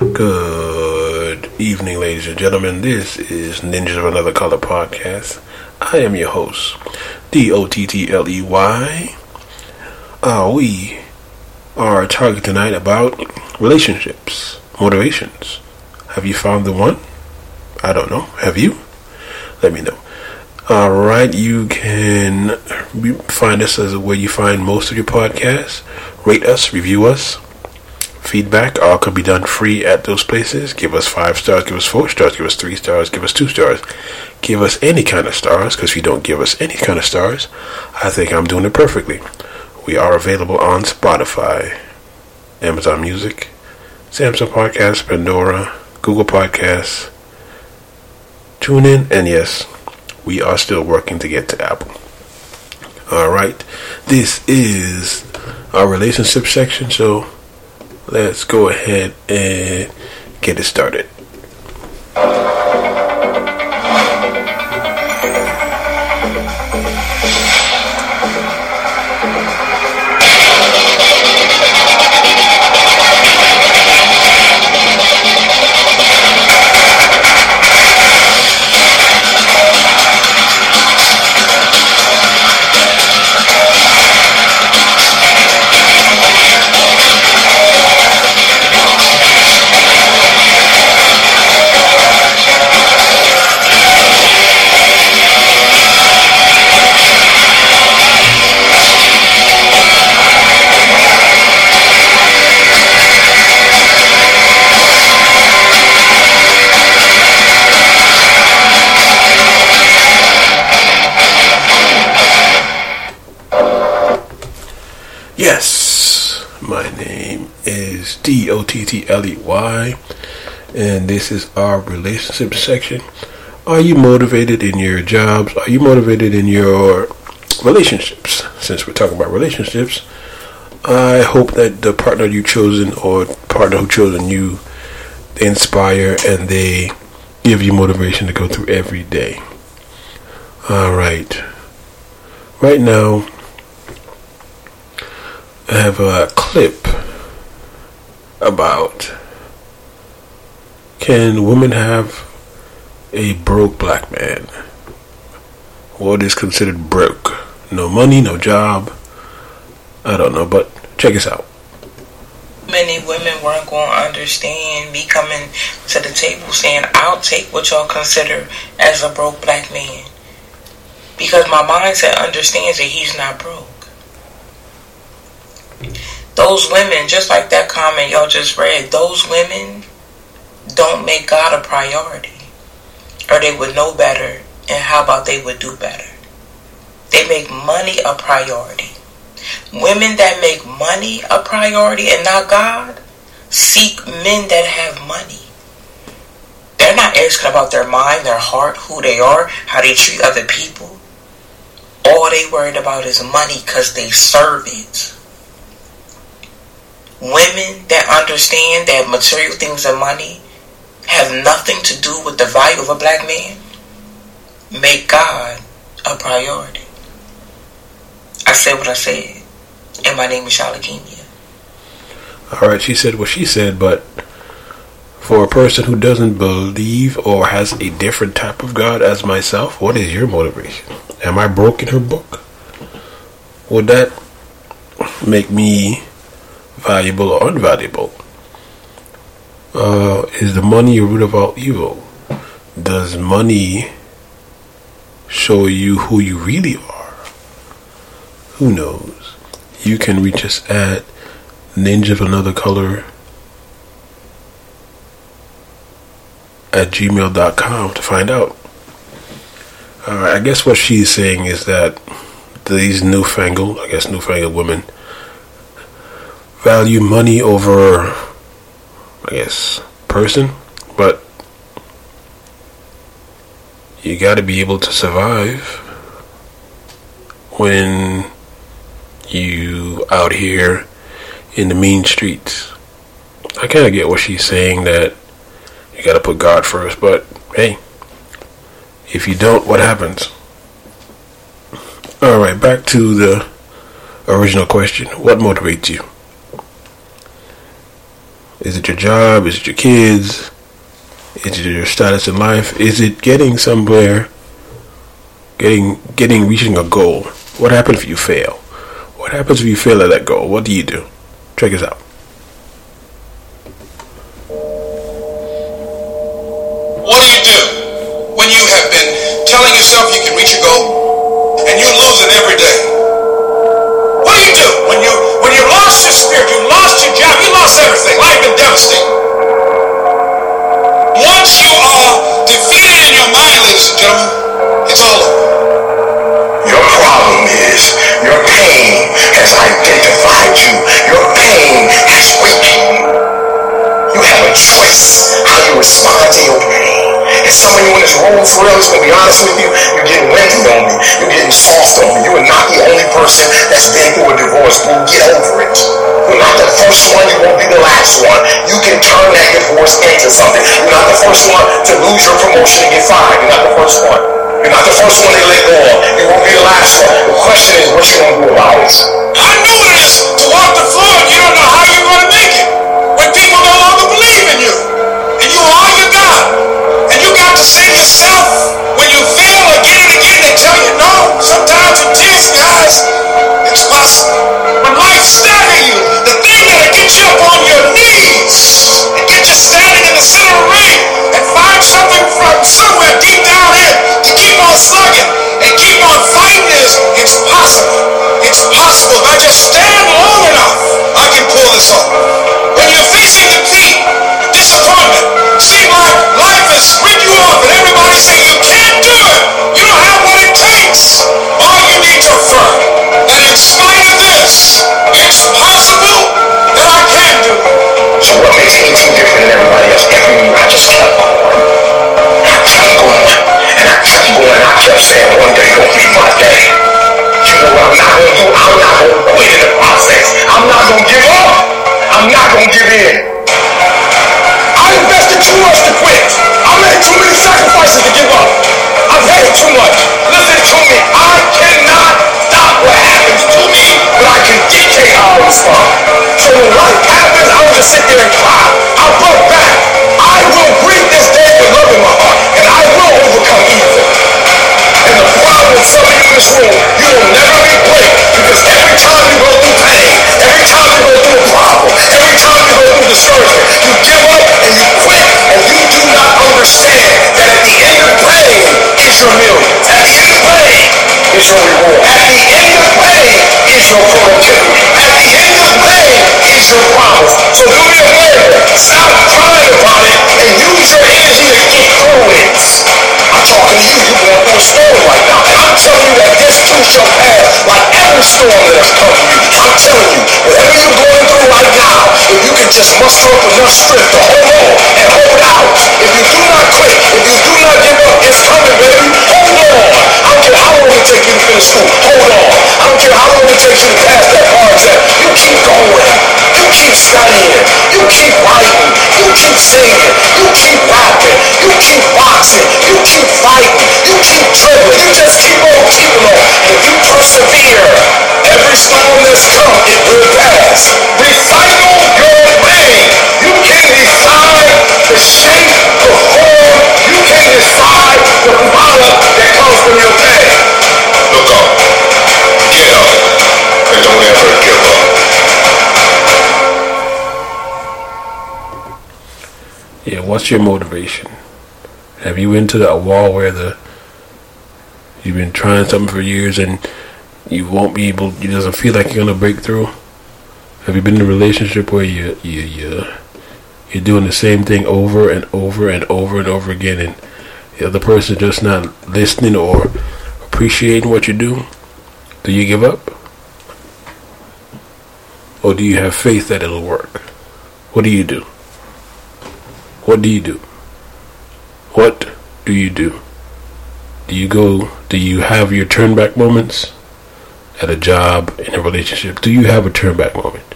Good evening, ladies and gentlemen. This is Ninjas of Another Color podcast. I am your host, D O T T L E Y. Uh, we are talking tonight about relationships, motivations. Have you found the one? I don't know. Have you? Let me know. All right, you can find us as where you find most of your podcasts. Rate us, review us. Feedback all can be done free at those places. Give us five stars, give us four stars, give us three stars, give us two stars. Give us any kind of stars, because if you don't give us any kind of stars, I think I'm doing it perfectly. We are available on Spotify, Amazon Music, Samsung Podcasts, Pandora, Google Podcasts, TuneIn, and yes, we are still working to get to Apple. All right, this is our relationship section, so let's go ahead and get it started. D O T T L E Y, and this is our relationship section. Are you motivated in your jobs? Are you motivated in your relationships? Since we're talking about relationships, I hope that the partner you've chosen or partner who chosen you inspire and they give you motivation to go through every day. All right. Right now, I have a clip about can women have a broke black man? What is considered broke? No money, no job. I don't know, but check us out. Many women weren't going to understand me coming to the table saying, I'll take what y'all consider as a broke black man. Because my mindset understands that he's not broke. Those women, just like that comment y'all just read, those women don't make God a priority. Or they would know better, and how about they would do better? They make money a priority. Women that make money a priority and not God seek men that have money. They're not asking about their mind, their heart, who they are, how they treat other people. All they worried about is money because they serve it women that understand that material things and money have nothing to do with the value of a black man make God a priority. I said what I said, and my name is Kenya. All right, she said what she said, but for a person who doesn't believe or has a different type of God as myself, what is your motivation? Am I broke in her book? Would that make me valuable or unvaluable? Uh, is the money a root of all evil? Does money show you who you really are? Who knows? You can reach us at ninja of another color at gmail.com to find out. I guess what she's saying is that these newfangled, I guess newfangled women value money over, I guess, person, but you got to be able to survive when you out here in the mean streets. I kind of get what she's saying that you got to put God first, but hey, if you don't, what happens? All right, back to the original question. What motivates you? Is it your job? Is it your kids? Is it your status in life? Is it getting somewhere? Getting, getting, reaching a goal. What happens if you fail? What happens if you fail at that goal? What do you do? Check us out. just muster up enough strength to hold on and hold out. If you do not quit, if you do not give up, it's coming, baby. Hold on. I don't care how long it takes you to finish school. Hold on. I don't care how long it takes you to pass that bar exam. You keep going. You keep studying. You keep writing. You keep singing. You keep rapping. You keep boxing. You keep fighting. You keep dribbling. You just keep on keeping on. If you persevere, every storm that's come, it will pass. Recycle your Look up. Get up. Ever up. Yeah, what's your motivation? Have you been to that wall where the you've been trying something for years and you won't be able you doesn't feel like you're gonna break through? Have you been in a relationship where you you you you're doing the same thing over and over and over and over again and the other person just not listening or appreciating what you do, do you give up? Or do you have faith that it'll work? What do you do? What do you do? What do you do? Do you go, do you have your turn back moments at a job, in a relationship? Do you have a turn back moment?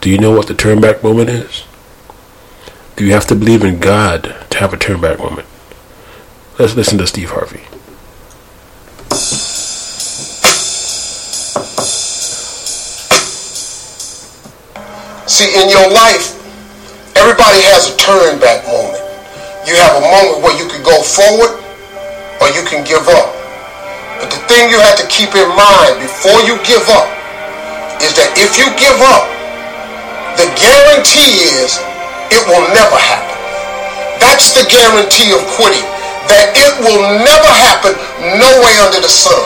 Do you know what the turn back moment is? Do you have to believe in God to have a turn back moment? Let's listen to Steve Harvey. See, in your life, everybody has a turn back moment. You have a moment where you can go forward or you can give up. But the thing you have to keep in mind before you give up is that if you give up, the guarantee is it will never happen. That's the guarantee of quitting. That it will never happen no way under the sun.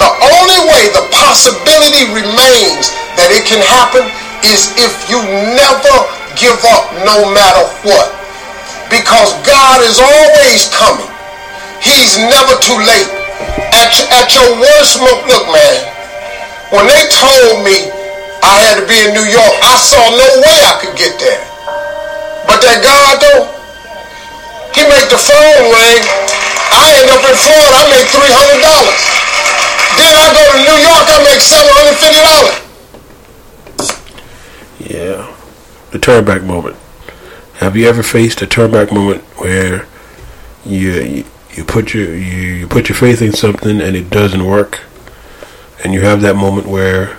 The only way the possibility remains that it can happen is if you never give up no matter what. Because God is always coming. He's never too late. At, at your worst moment, look man, when they told me I had to be in New York, I saw no way I could get there. But that God though, he make the phone ring. I end up in Florida, I make $300. Then I go to New York, I make $750. Yeah. The turnback moment. Have you ever faced a turnback moment where you, you put your you, you put your faith in something and it doesn't work, and you have that moment where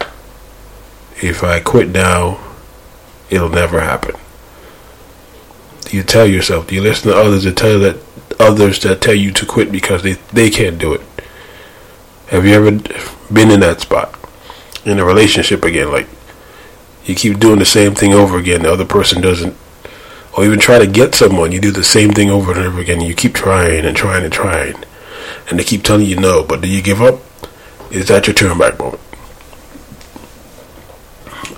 if I quit now, it'll never happen. You tell yourself? Do you listen to others that tell that others that tell you to quit because they they can't do it? Have you ever been in that spot in a relationship again? Like you keep doing the same thing over again. The other person doesn't, or even try to get someone. You do the same thing over and over again. You keep trying and trying and trying, and they keep telling you no. But do you give up? Is that your turn back moment?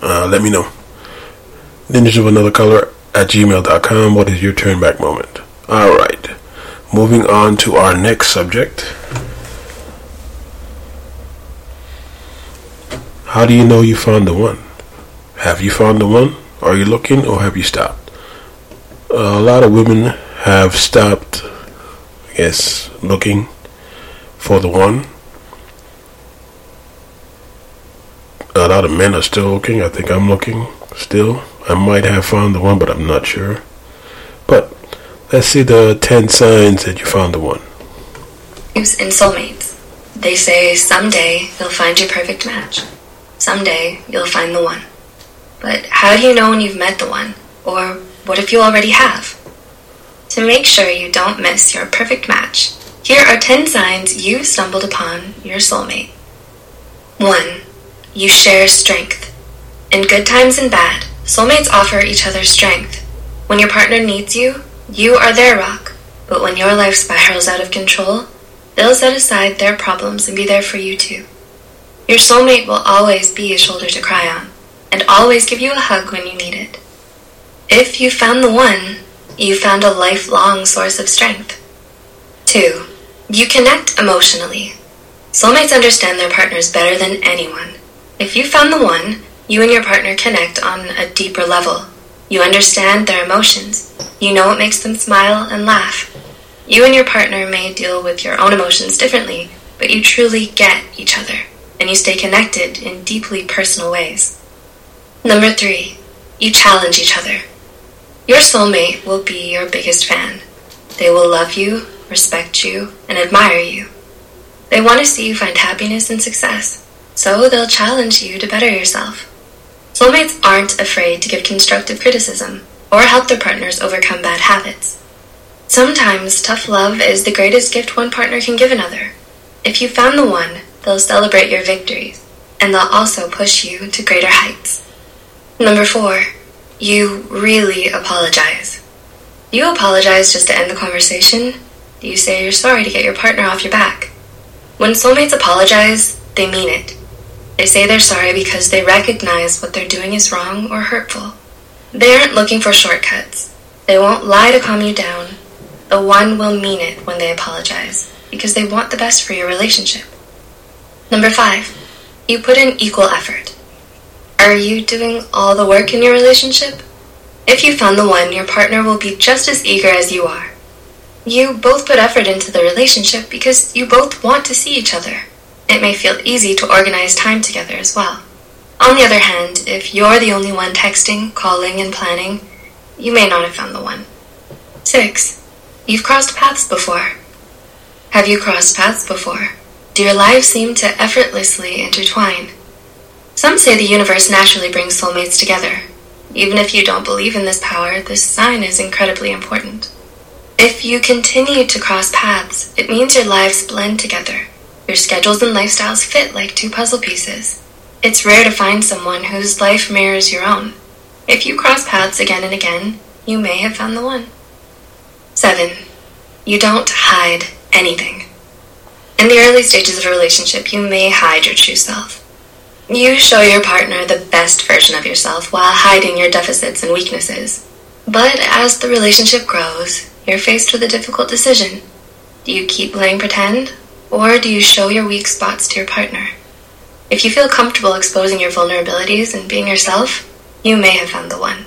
Uh, let me know. Ninjas of another color at gmail.com. What is your turn back moment? All right. Moving on to our next subject. How do you know you found the one? Have you found the one? Are you looking or have you stopped? a lot of women have stopped, I guess, looking for the one. A lot of men are still looking. I think I'm looking still. I might have found the one, but I'm not sure. But let's see the 10 signs that you found the one. In soulmates, they say someday you'll find your perfect match. Someday you'll find the one. But how do you know when you've met the one? Or what if you already have? To make sure you don't miss your perfect match, here are 10 signs you've stumbled upon your soulmate. 1. You share strength. In good times and bad, soulmates offer each other strength. When your partner needs you, you are their rock. But when your life spirals out of control, they'll set aside their problems and be there for you too. Your soulmate will always be a shoulder to cry on and always give you a hug when you need it. If you found the one, you found a lifelong source of strength. 2. You connect emotionally. Soulmates understand their partners better than anyone. If you found the one, you and your partner connect on a deeper level. You understand their emotions. You know what makes them smile and laugh. You and your partner may deal with your own emotions differently, but you truly get each other, and you stay connected in deeply personal ways. Number three, you challenge each other. Your soulmate will be your biggest fan. They will love you, respect you, and admire you. They want to see you find happiness and success, so they'll challenge you to better yourself. Soulmates aren't afraid to give constructive criticism or help their partners overcome bad habits. Sometimes tough love is the greatest gift one partner can give another. If you found the one, they'll celebrate your victories, and they'll also push you to greater heights. Number four, you really apologize. You apologize just to end the conversation? You say you're sorry to get your partner off your back? When soulmates apologize, they mean it. They say they're sorry because they recognize what they're doing is wrong or hurtful. They aren't looking for shortcuts. They won't lie to calm you down. The one will mean it when they apologize because they want the best for your relationship. Number five, you put in equal effort. Are you doing all the work in your relationship? If you found the one, your partner will be just as eager as you are. You both put effort into the relationship because you both want to see each other. It may feel easy to organize time together as well. On the other hand, if you're the only one texting, calling, and planning, you may not have found the one. 6. You've crossed paths before. Have you crossed paths before? Do your lives seem to effortlessly intertwine? Some say the universe naturally brings soulmates together. Even if you don't believe in this power, this sign is incredibly important. If you continue to cross paths, it means your lives blend together. Your schedules and lifestyles fit like two puzzle pieces. It's rare to find someone whose life mirrors your own. If you cross paths again and again, you may have found the one. 7. You don't hide anything. In the early stages of a relationship, you may hide your true self. You show your partner the best version of yourself while hiding your deficits and weaknesses. But as the relationship grows, you're faced with a difficult decision. Do you keep playing pretend, or do you show your weak spots to your partner? If you feel comfortable exposing your vulnerabilities and being yourself, you may have found the one.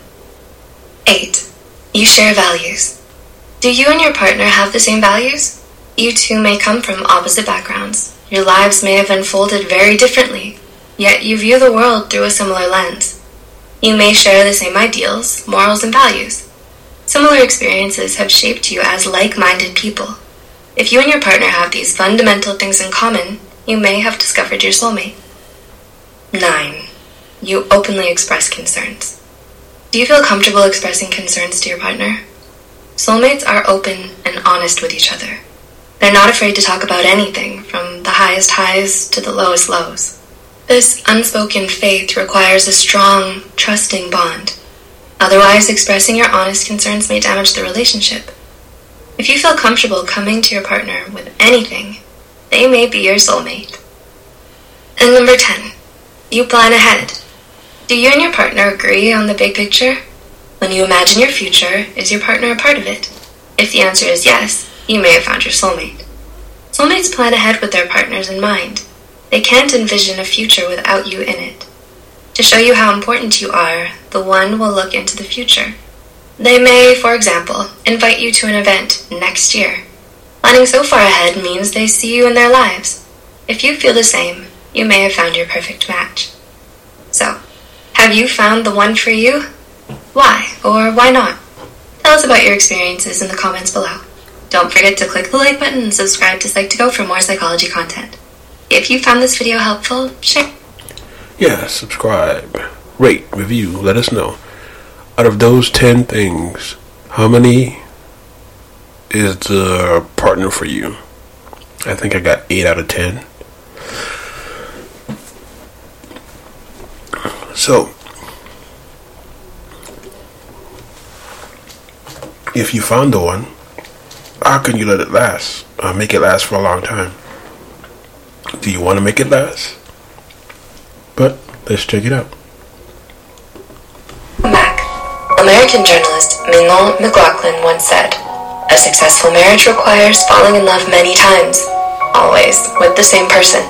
8. You share values. Do you and your partner have the same values? You two may come from opposite backgrounds. Your lives may have unfolded very differently, yet you view the world through a similar lens. You may share the same ideals, morals, and values. Similar experiences have shaped you as like minded people. If you and your partner have these fundamental things in common, you may have discovered your soulmate. 9. You openly express concerns. Do you feel comfortable expressing concerns to your partner? Soulmates are open and honest with each other. They're not afraid to talk about anything, from the highest highs to the lowest lows. This unspoken faith requires a strong, trusting bond. Otherwise, expressing your honest concerns may damage the relationship. If you feel comfortable coming to your partner with anything, they may be your soulmate. And number 10, you plan ahead. Do you and your partner agree on the big picture? When you imagine your future, is your partner a part of it? If the answer is yes, you may have found your soulmate. Soulmates plan ahead with their partners in mind. They can't envision a future without you in it. To show you how important you are, the one will look into the future. They may, for example, invite you to an event next year. Planning so far ahead means they see you in their lives. If you feel the same, you may have found your perfect match. So, have you found the one for you? Why or why not? Tell us about your experiences in the comments below. Don't forget to click the like button and subscribe to Psych2Go for more psychology content. If you found this video helpful, share. Yeah, subscribe, rate, review, let us know. Out of those 10 things, how many is the partner for you? I think I got 8 out of 10. So, if you found the one, how can you let it last? Uh, make it last for a long time. Do you want to make it last? But let's check it out. American journalist Mignon McLaughlin once said, A successful marriage requires falling in love many times, always with the same person.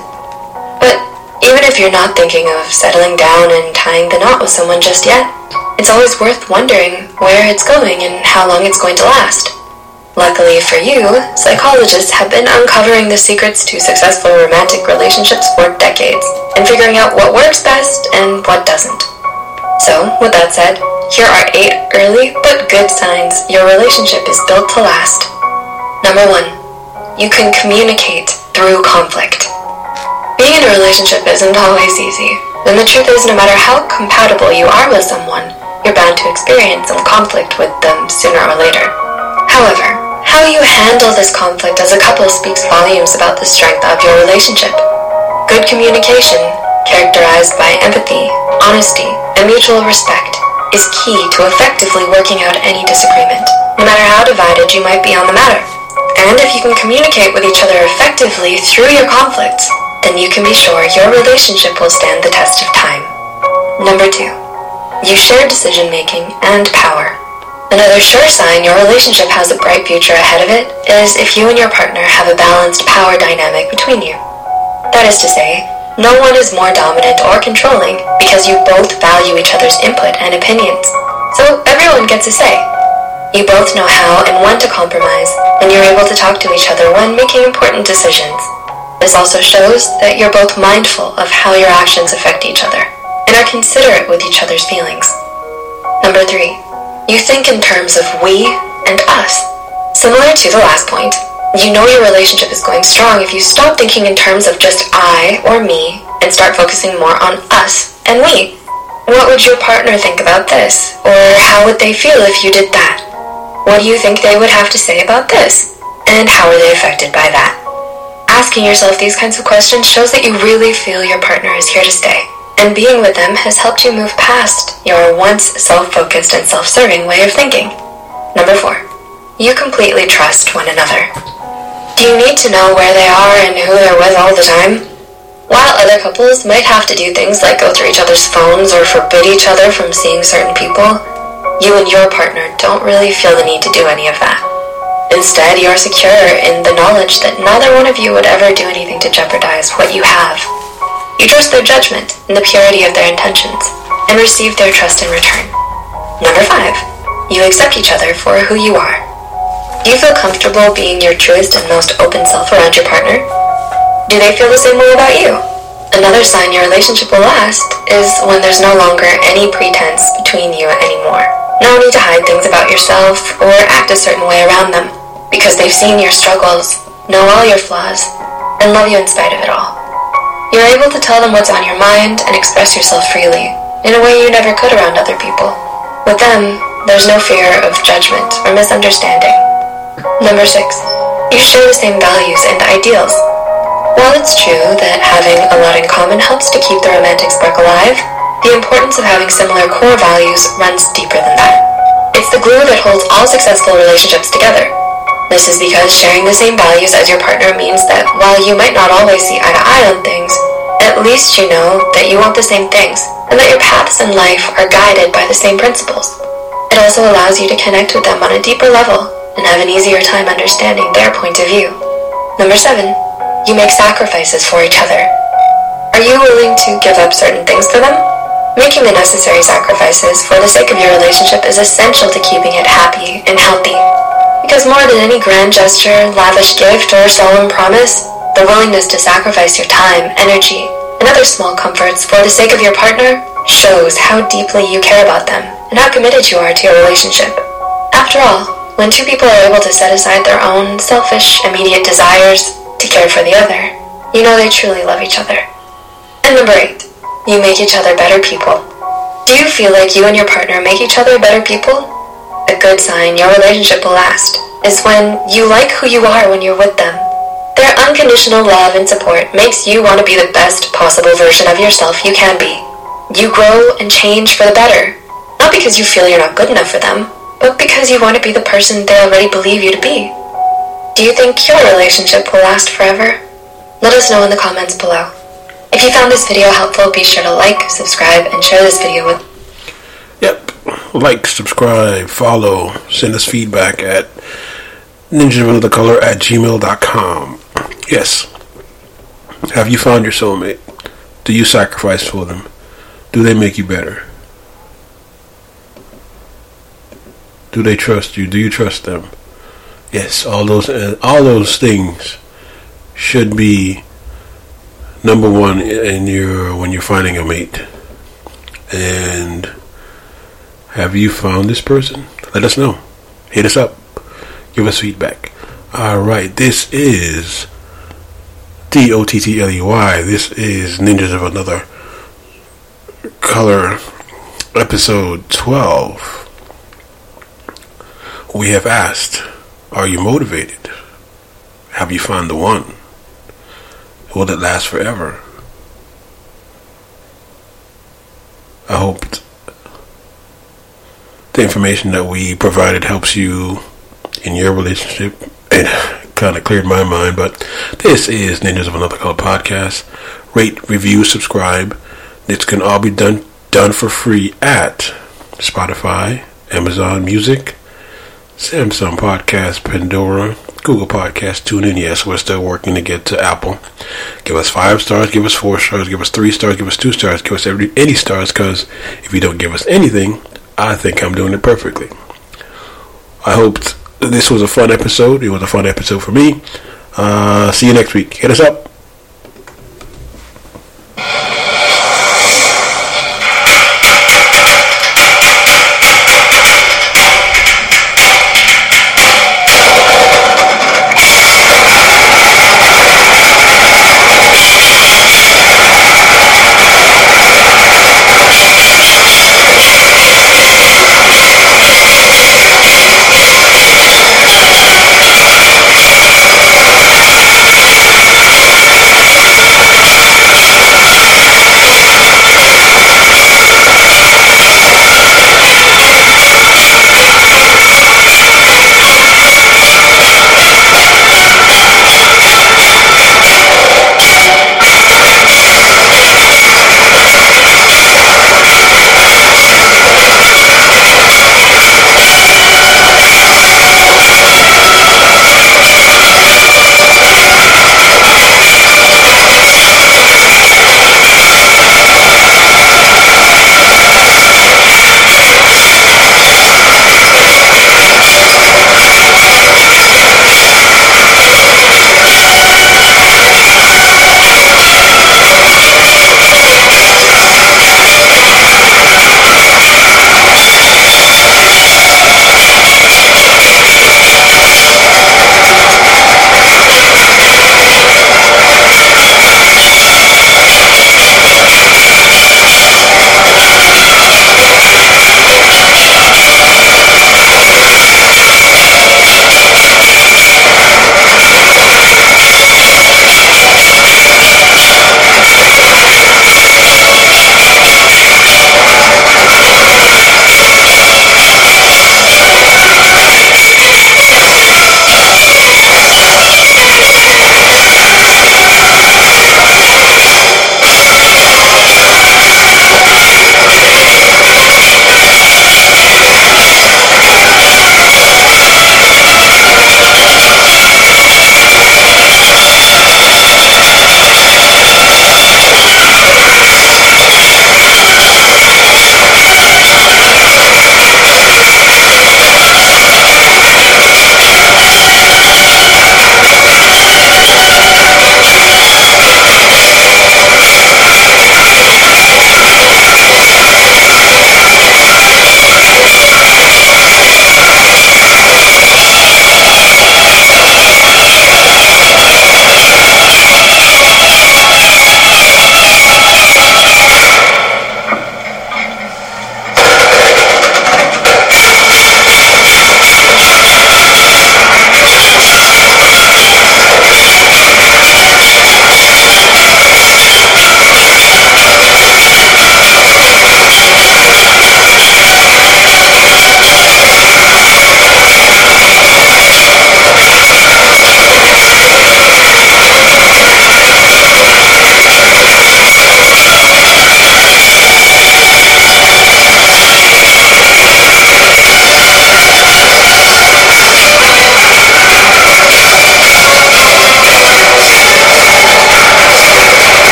But even if you're not thinking of settling down and tying the knot with someone just yet, it's always worth wondering where it's going and how long it's going to last. Luckily for you, psychologists have been uncovering the secrets to successful romantic relationships for decades and figuring out what works best and what doesn't. So, with that said, here are eight early but good signs your relationship is built to last. Number one, you can communicate through conflict. Being in a relationship isn't always easy, and the truth is, no matter how compatible you are with someone, you're bound to experience some conflict with them sooner or later. However, how you handle this conflict as a couple speaks volumes about the strength of your relationship. Good communication, characterized by empathy, honesty, and mutual respect, is key to effectively working out any disagreement, no matter how divided you might be on the matter. And if you can communicate with each other effectively through your conflicts, then you can be sure your relationship will stand the test of time. Number two, you share decision making and power. Another sure sign your relationship has a bright future ahead of it is if you and your partner have a balanced power dynamic between you. That is to say, no one is more dominant or controlling because you both value each other's input and opinions. So everyone gets a say. You both know how and when to compromise, and you're able to talk to each other when making important decisions. This also shows that you're both mindful of how your actions affect each other and are considerate with each other's feelings. Number three, you think in terms of we and us. Similar to the last point, you know your relationship is going strong if you stop thinking in terms of just I or me and start focusing more on us and we. What would your partner think about this? Or how would they feel if you did that? What do you think they would have to say about this? And how are they affected by that? Asking yourself these kinds of questions shows that you really feel your partner is here to stay, and being with them has helped you move past your once self-focused and self-serving way of thinking. Number four, you completely trust one another. Do you need to know where they are and who they're with all the time? While other couples might have to do things like go through each other's phones or forbid each other from seeing certain people, you and your partner don't really feel the need to do any of that. Instead, you are secure in the knowledge that neither one of you would ever do anything to jeopardize what you have. You trust their judgment and the purity of their intentions, and receive their trust in return. Number five, you accept each other for who you are. Do you feel comfortable being your truest and most open self around your partner? Do they feel the same way about you? Another sign your relationship will last is when there's no longer any pretense between you anymore. No need to hide things about yourself or act a certain way around them because they've seen your struggles, know all your flaws, and love you in spite of it all. You're able to tell them what's on your mind and express yourself freely in a way you never could around other people. With them, there's no fear of judgment or misunderstanding. Number six, you share the same values and ideals while it's true that having a lot in common helps to keep the romantic spark alive, the importance of having similar core values runs deeper than that. It's the glue that holds all successful relationships together. This is because sharing the same values as your partner means that while you might not always see eye to eye on things, at least you know that you want the same things and that your paths in life are guided by the same principles. It also allows you to connect with them on a deeper level and have an easier time understanding their point of view. Number seven, you make sacrifices for each other. Are you willing to give up certain things for them? Making the necessary sacrifices for the sake of your relationship is essential to keeping it happy and healthy. Because more than any grand gesture, lavish gift, or solemn promise, the willingness to sacrifice your time, energy, and other small comforts for the sake of your partner shows how deeply you care about them and how committed you are to your relationship. After all, when two people are able to set aside their own selfish, immediate desires to care for the other, you know they truly love each other. And number eight, you make each other better people. Do you feel like you and your partner make each other better people? A good sign your relationship will last is when you like who you are when you're with them. Their unconditional love and support makes you want to be the best possible version of yourself you can be. You grow and change for the better, not because you feel you're not good enough for them, but because you want to be the person they already believe you to be. Do you think your relationship will last forever? Let us know in the comments below. If you found this video helpful, be sure to like, subscribe, and share this video with Yep. Like, subscribe, follow, send us feedback at ninja of another color at gmail.com. Yes. Have you found your soulmate? Do you sacrifice for them? Do they make you better? Do they trust you? Do you trust them? Yes, all those uh, all those things should be number one in your when you're finding a mate. And have you found this person? Let us know. Hit us up. Give us feedback. All right, this is D O T T L E Y. This is Ninjas of Another Color, episode twelve. We have asked. Are you motivated? Have you found the one? Will it last forever? I hope the information that we provided helps you in your relationship. It kind of cleared my mind, but this is Ninjas of Another Color podcast. Rate, review, subscribe. This can all be done done for free at Spotify, Amazon Music, Samsung Podcast, Pandora, Google Podcast, TuneIn. Yes, we're still working to get to Apple. Give us five stars, give us four stars, give us three stars, give us two stars, give us every, any stars, because if you don't give us anything, I think I'm doing it perfectly. I hoped this was a fun episode. It was a fun episode for me. Uh, see you next week. Hit us up.